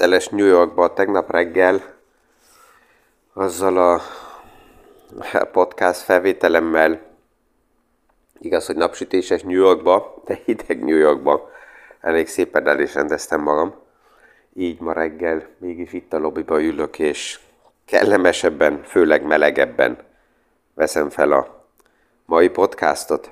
szeles New Yorkba tegnap reggel azzal a podcast felvételemmel, igaz, hogy napsütéses New Yorkba, de hideg New Yorkba, elég szépen el is rendeztem magam. Így ma reggel mégis itt a lobbyba ülök, és kellemesebben, főleg melegebben veszem fel a mai podcastot.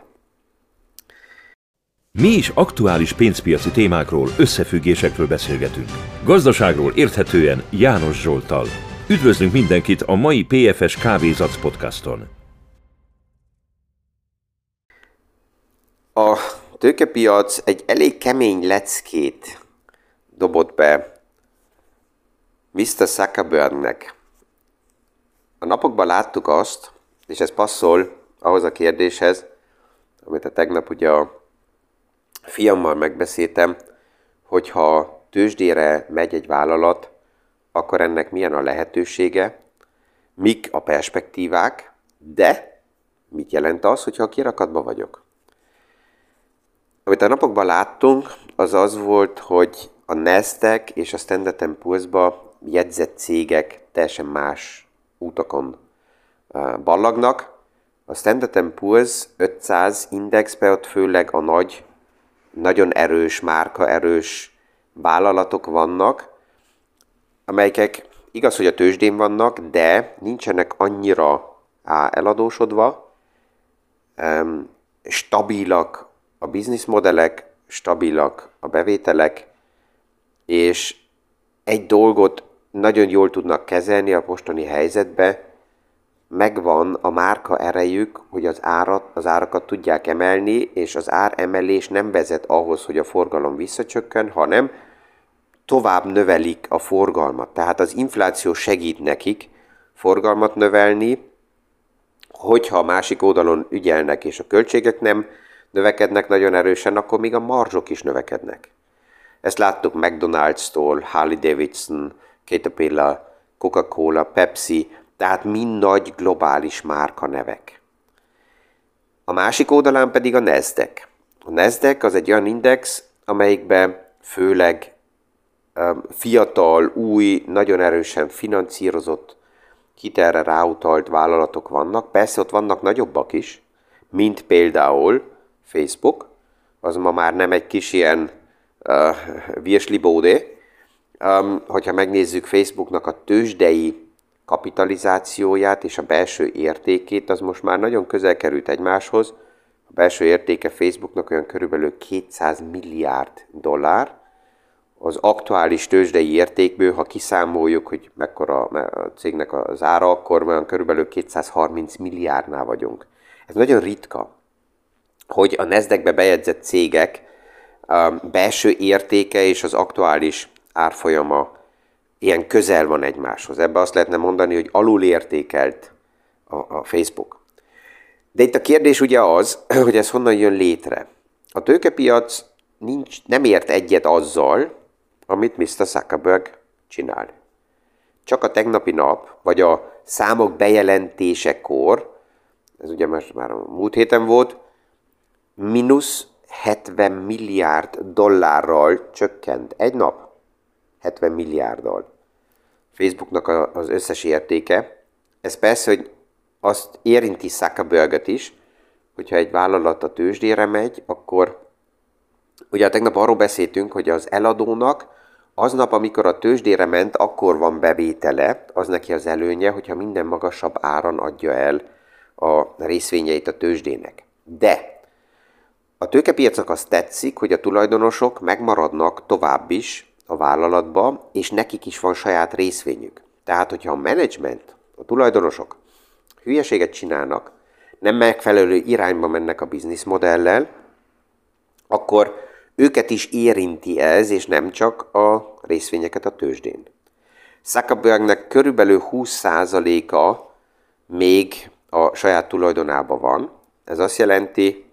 Mi is aktuális pénzpiaci témákról, összefüggésekről beszélgetünk. Gazdaságról érthetően János Zsoltal. Üdvözlünk mindenkit a mai PFS Kávézac podcaston. A tőkepiac egy elég kemény leckét dobott be Mr. Zuckerbergnek. A napokban láttuk azt, és ez passzol ahhoz a kérdéshez, amit a tegnap ugye a fiammal megbeszéltem, hogyha tőzsdére megy egy vállalat, akkor ennek milyen a lehetősége, mik a perspektívák, de mit jelent az, hogyha a kirakatban vagyok? Amit a napokban láttunk, az az volt, hogy a Nasdaq és a Standard Poor's-ba jegyzett cégek teljesen más útakon ballagnak. A Standard Poor's 500 indexbe ott főleg a nagy nagyon erős, márka erős vállalatok vannak, amelyek igaz, hogy a tőzsdén vannak, de nincsenek annyira eladósodva, stabilak a bizniszmodellek, stabilak a bevételek, és egy dolgot nagyon jól tudnak kezelni a postani helyzetbe, megvan a márka erejük, hogy az, árat, az árakat tudják emelni, és az áremelés nem vezet ahhoz, hogy a forgalom visszacsökken, hanem tovább növelik a forgalmat. Tehát az infláció segít nekik forgalmat növelni, hogyha a másik oldalon ügyelnek, és a költségek nem növekednek nagyon erősen, akkor még a marzsok is növekednek. Ezt láttuk McDonald's-tól, Harley Davidson, Caterpillar, Coca-Cola, Pepsi, tehát mind nagy globális márka nevek. A másik oldalán pedig a Nasdaq. A Nasdaq az egy olyan index, amelyikben főleg fiatal, új, nagyon erősen finanszírozott, hitelre ráutalt vállalatok vannak. Persze ott vannak nagyobbak is, mint például Facebook, az ma már nem egy kis ilyen uh, virslibódé. Um, hogyha megnézzük Facebooknak a tőzsdei kapitalizációját és a belső értékét, az most már nagyon közel került egymáshoz. A belső értéke Facebooknak olyan körülbelül 200 milliárd dollár, az aktuális tőzsdei értékből, ha kiszámoljuk, hogy mekkora a cégnek az ára, akkor olyan körülbelül 230 milliárdnál vagyunk. Ez nagyon ritka, hogy a nasdaq bejegyzett cégek belső értéke és az aktuális árfolyama ilyen közel van egymáshoz. Ebbe azt lehetne mondani, hogy alul értékelt a, a Facebook. De itt a kérdés ugye az, hogy ez honnan jön létre. A tőkepiac nincs, nem ért egyet azzal, amit Mr. Zuckerberg csinál. Csak a tegnapi nap, vagy a számok bejelentésekor, ez ugye most már a múlt héten volt, mínusz 70 milliárd dollárral csökkent egy nap. 70 milliárddal. Facebooknak az összes értéke. Ez persze, hogy azt érinti Zuckerberget is, hogyha egy vállalat a tőzsdére megy, akkor ugye tegnap arról beszéltünk, hogy az eladónak aznap, amikor a tőzsdére ment, akkor van bevétele, az neki az előnye, hogyha minden magasabb áron adja el a részvényeit a tőzsdének. De a tőkepiacnak azt tetszik, hogy a tulajdonosok megmaradnak tovább is a vállalatba, és nekik is van saját részvényük. Tehát, hogyha a menedzsment, a tulajdonosok hülyeséget csinálnak, nem megfelelő irányba mennek a bizniszmodellel, akkor őket is érinti ez, és nem csak a részvényeket a tőzsdén. Zuckerbergnek körülbelül 20%-a még a saját tulajdonában van. Ez azt jelenti,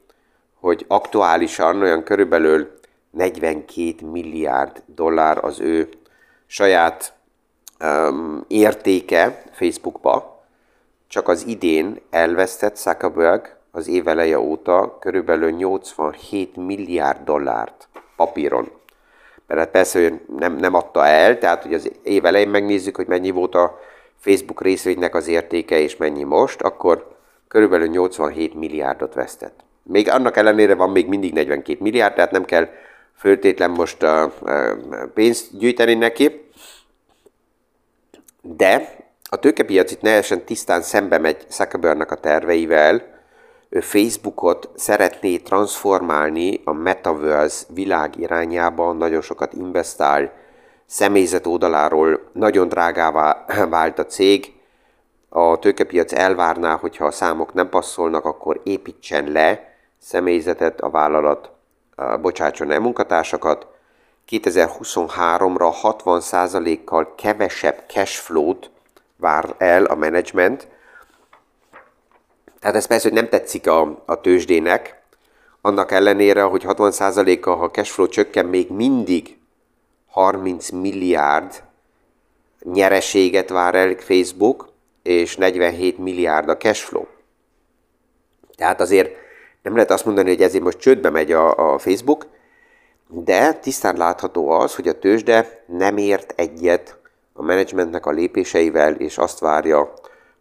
hogy aktuálisan olyan körülbelül 42 milliárd dollár az ő saját um, értéke Facebookba. Csak az idén elvesztett Zuckerberg az év eleje óta körülbelül 87 milliárd dollárt papíron. mert hát persze, hogy nem, nem adta el, tehát hogy az év elején megnézzük, hogy mennyi volt a Facebook részvénynek az értéke, és mennyi most, akkor körülbelül 87 milliárdot vesztett. Még annak ellenére van még mindig 42 milliárd, tehát nem kell föltétlen most a, pénzt gyűjteni neki, de a tőkepiac itt teljesen tisztán szembe megy Zuckerbergnek a terveivel, ő Facebookot szeretné transformálni a Metaverse világ irányába, nagyon sokat investál, személyzet oldaláról nagyon drágává vált a cég, a tőkepiac elvárná, hogyha a számok nem passzolnak, akkor építsen le személyzetet a vállalat, bocsátson el munkatársakat. 2023-ra 60%-kal kevesebb cashflow-t vár el a menedzsment. Tehát ez persze, hogy nem tetszik a, a tőzsdének, annak ellenére, hogy 60%-a, ha a cashflow csökken, még mindig 30 milliárd nyereséget vár el Facebook, és 47 milliárd a cashflow. Tehát azért nem lehet azt mondani, hogy ezért most csődbe megy a, a Facebook, de tisztán látható az, hogy a tőzsde nem ért egyet a menedzsmentnek a lépéseivel, és azt várja,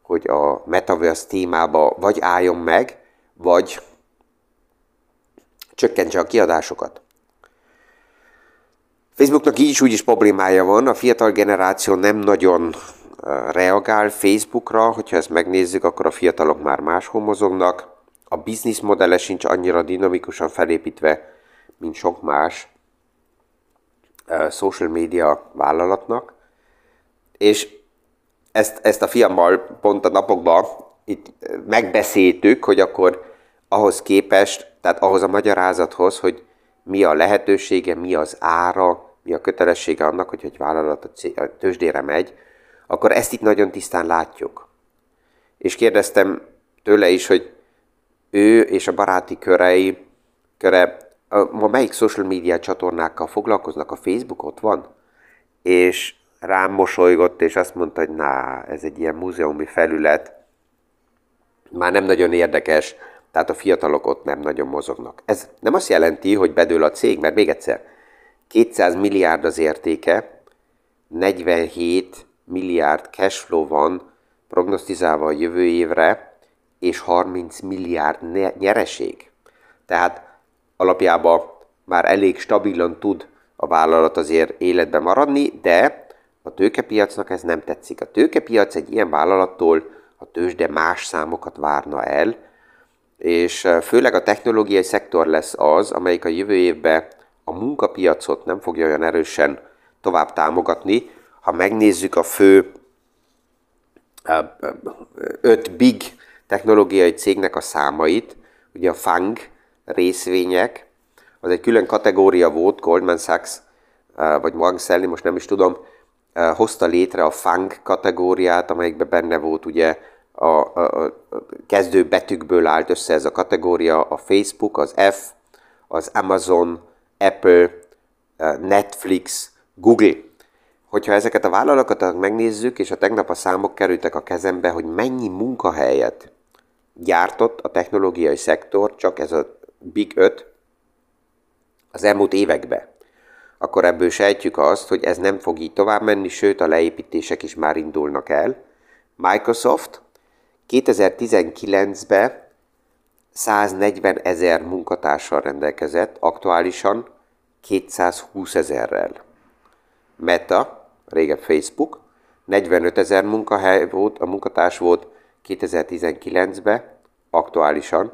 hogy a Metaverse témába vagy álljon meg, vagy csökkentse a kiadásokat. Facebooknak így is úgy is problémája van, a fiatal generáció nem nagyon reagál Facebookra, hogyha ezt megnézzük, akkor a fiatalok már máshol mozognak. A business modelle sincs annyira dinamikusan felépítve, mint sok más social media vállalatnak. És ezt, ezt a fiammal pont a napokban itt megbeszéltük, hogy akkor ahhoz képest, tehát ahhoz a magyarázathoz, hogy mi a lehetősége, mi az ára, mi a kötelessége annak, hogy egy vállalat a tőzsdére megy, akkor ezt itt nagyon tisztán látjuk. És kérdeztem tőle is, hogy ő és a baráti körei, köre, ma melyik social media csatornákkal foglalkoznak, a Facebook ott van? És rám mosolygott, és azt mondta, hogy na, ez egy ilyen múzeumi felület, már nem nagyon érdekes, tehát a fiatalok ott nem nagyon mozognak. Ez nem azt jelenti, hogy bedől a cég, mert még egyszer, 200 milliárd az értéke, 47 milliárd cashflow van prognosztizálva a jövő évre, és 30 milliárd nyereség. Tehát alapjában már elég stabilan tud a vállalat azért életben maradni, de a tőkepiacnak ez nem tetszik. A tőkepiac egy ilyen vállalattól a tőzsde más számokat várna el, és főleg a technológiai szektor lesz az, amelyik a jövő évben a munkapiacot nem fogja olyan erősen tovább támogatni, ha megnézzük a fő öt big technológiai cégnek a számait, ugye a FANG részvények, az egy külön kategória volt, Goldman Sachs vagy Morgan Stanley, most nem is tudom, hozta létre a FANG kategóriát, amelyikben benne volt ugye a, a, a kezdő betűkből állt össze ez a kategória, a Facebook, az F, az Amazon, Apple, Netflix, Google. Hogyha ezeket a vállalatokat megnézzük, és a tegnap a számok kerültek a kezembe, hogy mennyi munkahelyet gyártott a technológiai szektor, csak ez a Big 5 az elmúlt években, akkor ebből sejtjük azt, hogy ez nem fog így tovább menni, sőt a leépítések is már indulnak el. Microsoft 2019-ben 140 ezer munkatársal rendelkezett, aktuálisan 220 ezerrel. Meta régen Facebook, 45 ezer munkahely volt, a munkatárs volt 2019-ben, aktuálisan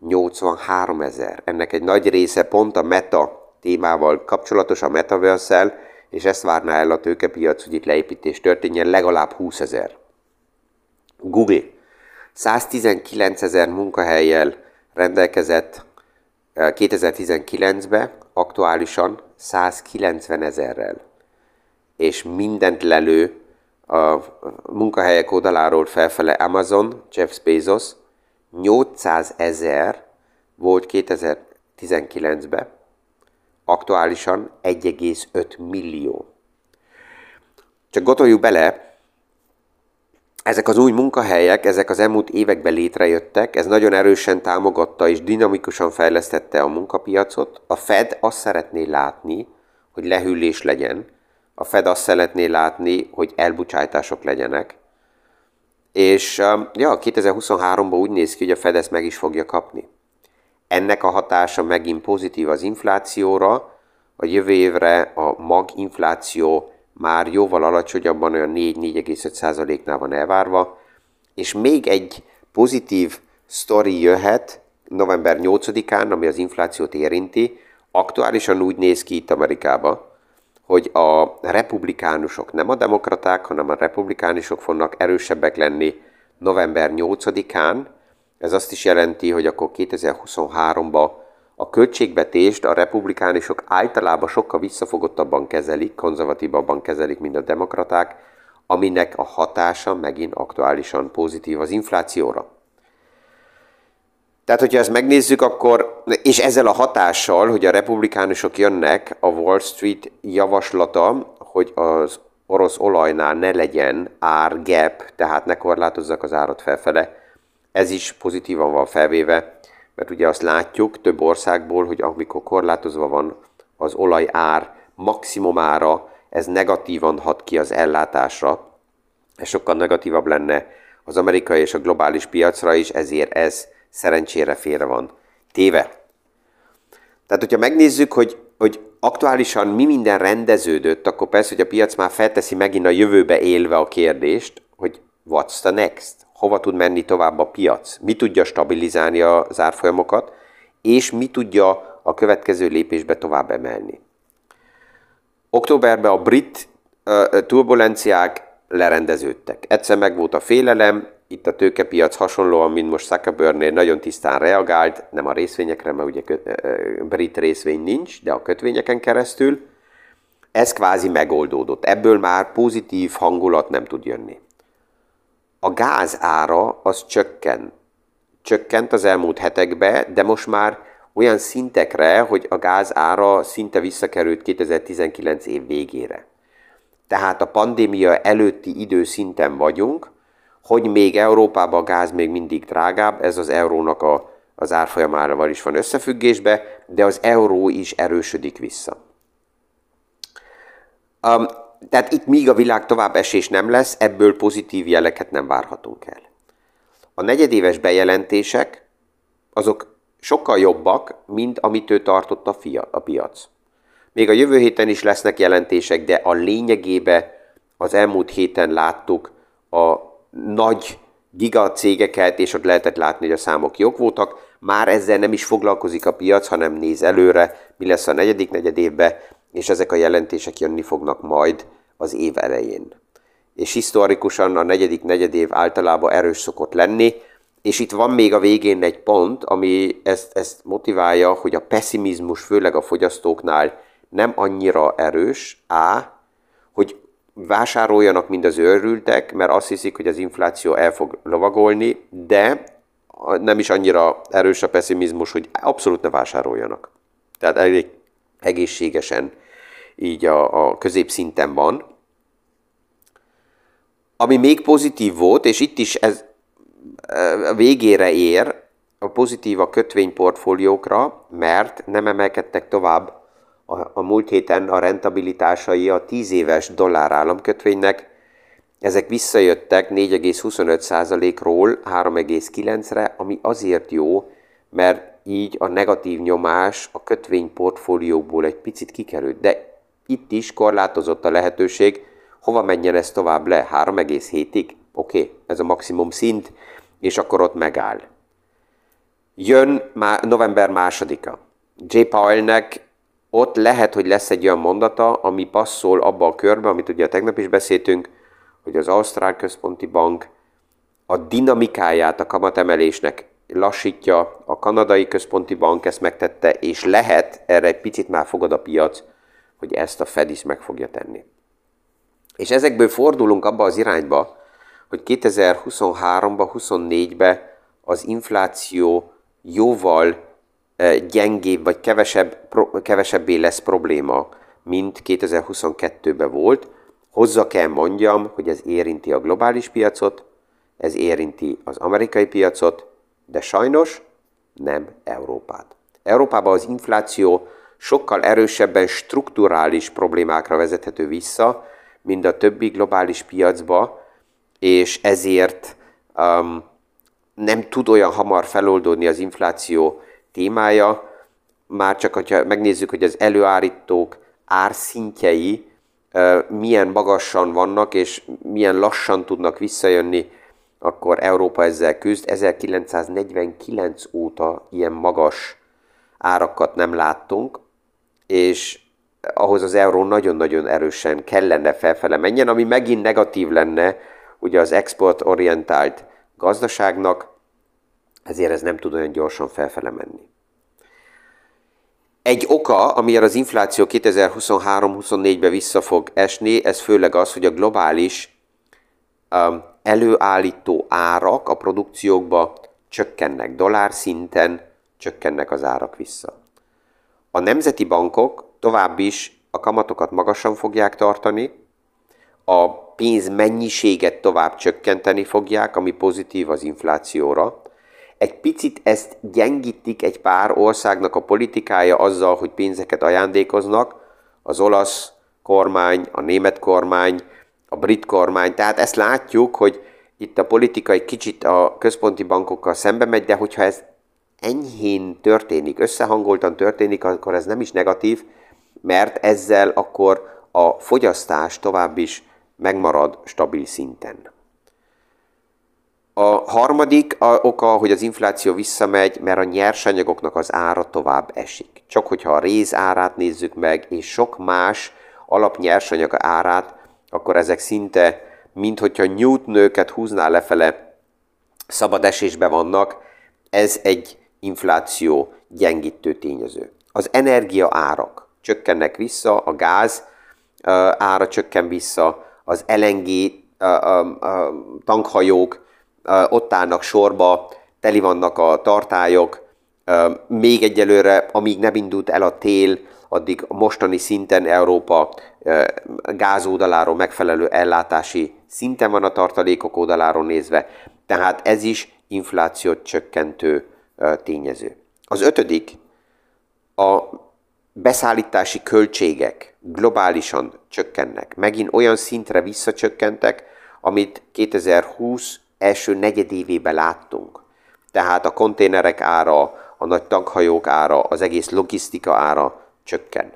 83 ezer. Ennek egy nagy része pont a meta témával kapcsolatos, a metaverse és ezt várná el a tőkepiac, hogy itt leépítés történjen, legalább 20 ezer. Google 119 ezer munkahelyjel rendelkezett 2019-ben, aktuálisan 190 ezerrel és mindent lelő a munkahelyek oldaláról felfele Amazon, Jeff Bezos, 800 ezer volt 2019-ben, aktuálisan 1,5 millió. Csak gondoljuk bele, ezek az új munkahelyek, ezek az elmúlt években létrejöttek, ez nagyon erősen támogatta és dinamikusan fejlesztette a munkapiacot. A Fed azt szeretné látni, hogy lehűlés legyen. A Fed azt szeretné látni, hogy elbucsátások legyenek. És ja, 2023-ban úgy néz ki, hogy a Fed ezt meg is fogja kapni. Ennek a hatása megint pozitív az inflációra, a jövő évre a maginfláció már jóval alacsonyabban, olyan 4-4,5%-nál van elvárva, és még egy pozitív sztori jöhet november 8-án, ami az inflációt érinti, aktuálisan úgy néz ki itt Amerikába, hogy a republikánusok, nem a demokraták, hanem a republikánusok fognak erősebbek lenni november 8-án. Ez azt is jelenti, hogy akkor 2023-ban a költségvetést a republikánusok általában sokkal visszafogottabban kezelik, konzervatívabban kezelik, mint a demokraták, aminek a hatása megint aktuálisan pozitív az inflációra. Tehát, hogyha ezt megnézzük, akkor, és ezzel a hatással, hogy a republikánusok jönnek, a Wall Street javaslata, hogy az orosz olajnál ne legyen ár gap, tehát ne korlátozzak az árat felfele, ez is pozitívan van felvéve, mert ugye azt látjuk több országból, hogy amikor korlátozva van az olaj ár maximumára, ez negatívan hat ki az ellátásra, ez sokkal negatívabb lenne az amerikai és a globális piacra is, ezért ez szerencsére félre van téve. Tehát, hogyha megnézzük, hogy, hogy aktuálisan mi minden rendeződött, akkor persze, hogy a piac már felteszi megint a jövőbe élve a kérdést, hogy what's the next? Hova tud menni tovább a piac? Mi tudja stabilizálni az árfolyamokat? És mi tudja a következő lépésbe tovább emelni? Októberben a brit uh, turbulenciák lerendeződtek. Egyszer meg volt a félelem, itt a tőkepiac hasonlóan, mint most Zuckerbergnél nagyon tisztán reagált, nem a részvényekre, mert ugye brit részvény nincs, de a kötvényeken keresztül. Ez kvázi megoldódott. Ebből már pozitív hangulat nem tud jönni. A gáz ára az csökken. Csökkent az elmúlt hetekben, de most már olyan szintekre, hogy a gáz ára szinte visszakerült 2019 év végére. Tehát a pandémia előtti időszinten vagyunk, hogy még Európában a gáz még mindig drágább, ez az eurónak a, az árfolyamával is van összefüggésbe, de az euró is erősödik vissza. Um, tehát itt míg a világ tovább esés nem lesz, ebből pozitív jeleket nem várhatunk el. A negyedéves bejelentések azok sokkal jobbak, mint amit ő tartott a, fia, a piac. Még a jövő héten is lesznek jelentések, de a lényegébe az elmúlt héten láttuk a nagy gigacégeket, és ott lehetett látni, hogy a számok jók voltak. Már ezzel nem is foglalkozik a piac, hanem néz előre, mi lesz a negyedik negyed évben, és ezek a jelentések jönni fognak majd az év elején. És historikusan a negyedik negyedév általában erős szokott lenni, és itt van még a végén egy pont, ami ezt, ezt motiválja, hogy a pessimizmus főleg a fogyasztóknál nem annyira erős, A, vásároljanak, mind az őrültek, mert azt hiszik, hogy az infláció el fog lovagolni, de nem is annyira erős a pessimizmus, hogy abszolút ne vásároljanak. Tehát elég egészségesen így a, a középszinten van. Ami még pozitív volt, és itt is ez e, a végére ér, a pozitív a kötvényportfóliókra, mert nem emelkedtek tovább a, a múlt héten a rentabilitásai a 10 éves dollár államkötvénynek, ezek visszajöttek 4,25%-ról 3,9-re, ami azért jó, mert így a negatív nyomás a kötvényportfólióból egy picit kikerült. De itt is korlátozott a lehetőség, hova menjen ez tovább le, 3,7-ig? Oké, okay, ez a maximum szint, és akkor ott megáll. Jön már november másodika. J. Powellnek ott lehet, hogy lesz egy olyan mondata, ami passzol abba a körbe, amit ugye tegnap is beszéltünk, hogy az Ausztrál Központi Bank a dinamikáját a kamatemelésnek lassítja, a kanadai központi bank ezt megtette, és lehet, erre egy picit már fogad a piac, hogy ezt a Fed is meg fogja tenni. És ezekből fordulunk abba az irányba, hogy 2023-ba, 24-be az infláció jóval gyengébb vagy kevesebb, kevesebbé lesz probléma, mint 2022-ben volt. Hozzá kell mondjam, hogy ez érinti a globális piacot, ez érinti az amerikai piacot, de sajnos nem Európát. Európában az infláció sokkal erősebben strukturális problémákra vezethető vissza, mint a többi globális piacba, és ezért um, nem tud olyan hamar feloldódni az infláció témája, már csak, hogyha megnézzük, hogy az előállítók árszintjei milyen magasan vannak, és milyen lassan tudnak visszajönni, akkor Európa ezzel küzd. 1949 óta ilyen magas árakat nem láttunk, és ahhoz az euró nagyon-nagyon erősen kellene felfele menjen, ami megint negatív lenne ugye az exportorientált gazdaságnak, ezért ez nem tud olyan gyorsan felfele menni. Egy oka, amiért az infláció 2023-24-ben vissza fog esni, ez főleg az, hogy a globális um, előállító árak a produkciókba csökkennek, dollár szinten csökkennek az árak vissza. A nemzeti bankok tovább is a kamatokat magasan fogják tartani, a pénz mennyiséget tovább csökkenteni fogják, ami pozitív az inflációra. Egy picit ezt gyengítik egy pár országnak a politikája azzal, hogy pénzeket ajándékoznak, az olasz kormány, a német kormány, a brit kormány. Tehát ezt látjuk, hogy itt a politika egy kicsit a központi bankokkal szembe megy, de hogyha ez enyhén történik, összehangoltan történik, akkor ez nem is negatív, mert ezzel akkor a fogyasztás tovább is megmarad stabil szinten. A harmadik a oka, hogy az infláció visszamegy, mert a nyersanyagoknak az ára tovább esik. Csak hogyha a réz árát nézzük meg, és sok más alapnyersanyag árát, akkor ezek szinte, mint hogyha Newton-őket húzná lefele, szabad esésbe vannak. Ez egy infláció gyengítő tényező. Az energia árak csökkennek vissza, a gáz ára csökken vissza, az LNG tankhajók ott állnak sorba, teli vannak a tartályok, még egyelőre, amíg nem indult el a tél, addig mostani szinten Európa gázoldaláról megfelelő ellátási szinten van a tartalékok oldaláról nézve, tehát ez is inflációt csökkentő tényező. Az ötödik, a beszállítási költségek globálisan csökkennek. Megint olyan szintre visszacsökkentek, amit 2020 első negyedévében láttunk. Tehát a konténerek ára, a nagy tankhajók ára, az egész logisztika ára csökken.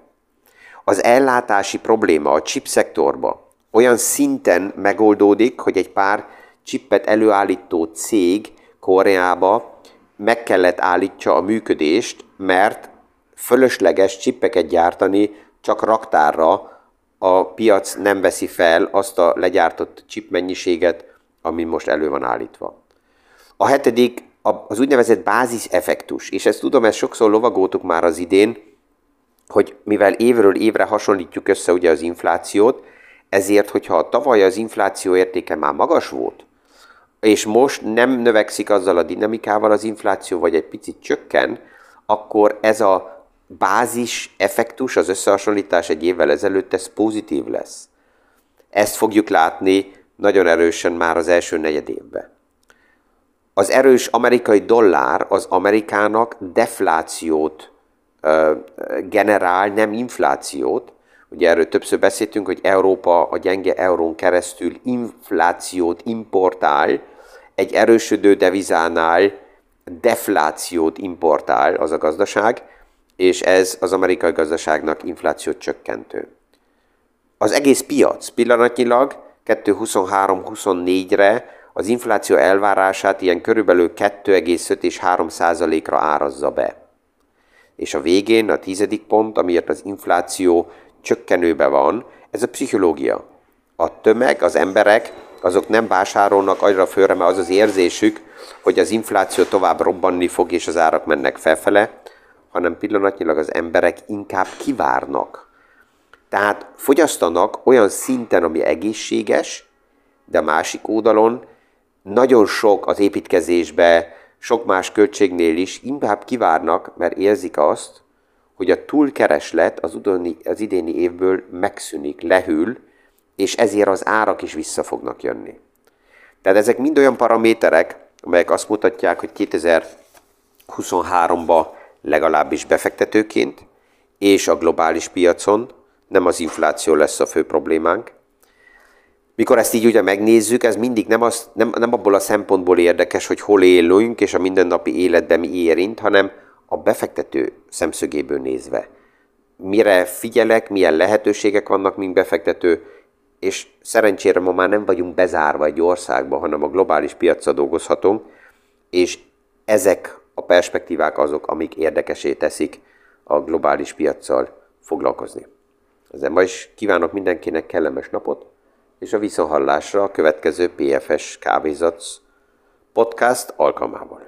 Az ellátási probléma a chip szektorba olyan szinten megoldódik, hogy egy pár csippet előállító cég Koreába meg kellett állítsa a működést, mert fölösleges csippeket gyártani csak raktárra a piac nem veszi fel azt a legyártott chip mennyiséget, ami most elő van állítva. A hetedik az úgynevezett bázis effektus, és ezt tudom, ezt sokszor lovagoltuk már az idén, hogy mivel évről évre hasonlítjuk össze ugye az inflációt, ezért, hogyha a tavaly az infláció értéke már magas volt, és most nem növekszik azzal a dinamikával az infláció, vagy egy picit csökken, akkor ez a bázis effektus, az összehasonlítás egy évvel ezelőtt, ez pozitív lesz. Ezt fogjuk látni nagyon erősen már az első negyed évben. Az erős amerikai dollár az Amerikának deflációt ö, generál, nem inflációt. Ugye erről többször beszéltünk, hogy Európa a gyenge eurón keresztül inflációt importál, egy erősödő devizánál deflációt importál az a gazdaság, és ez az amerikai gazdaságnak inflációt csökkentő. Az egész piac pillanatnyilag 2023-24-re az infláció elvárását ilyen körülbelül 2,5 és 3 százalékra árazza be. És a végén a tizedik pont, amiért az infláció csökkenőbe van, ez a pszichológia. A tömeg, az emberek, azok nem vásárolnak agyra fölre, mert az az érzésük, hogy az infláció tovább robbanni fog, és az árak mennek felfele, hanem pillanatnyilag az emberek inkább kivárnak. Tehát fogyasztanak olyan szinten, ami egészséges, de másik oldalon nagyon sok az építkezésbe, sok más költségnél is inkább kivárnak, mert érzik azt, hogy a túlkereslet az, udoni, az idéni évből megszűnik, lehűl, és ezért az árak is vissza fognak jönni. Tehát ezek mind olyan paraméterek, amelyek azt mutatják, hogy 2023-ban legalábbis befektetőként és a globális piacon, nem az infláció lesz a fő problémánk. Mikor ezt így ugye megnézzük, ez mindig nem, az, nem, nem abból a szempontból érdekes, hogy hol élünk, és a mindennapi életben mi érint, hanem a befektető szemszögéből nézve. Mire figyelek, milyen lehetőségek vannak, mint befektető, és szerencsére ma már nem vagyunk bezárva egy országba, hanem a globális piacra dolgozhatunk, és ezek a perspektívák azok, amik érdekesé teszik a globális piaccal foglalkozni. Ezzel ma is kívánok mindenkinek kellemes napot, és a visszahallásra a következő PFS Kávézatsz podcast alkalmával.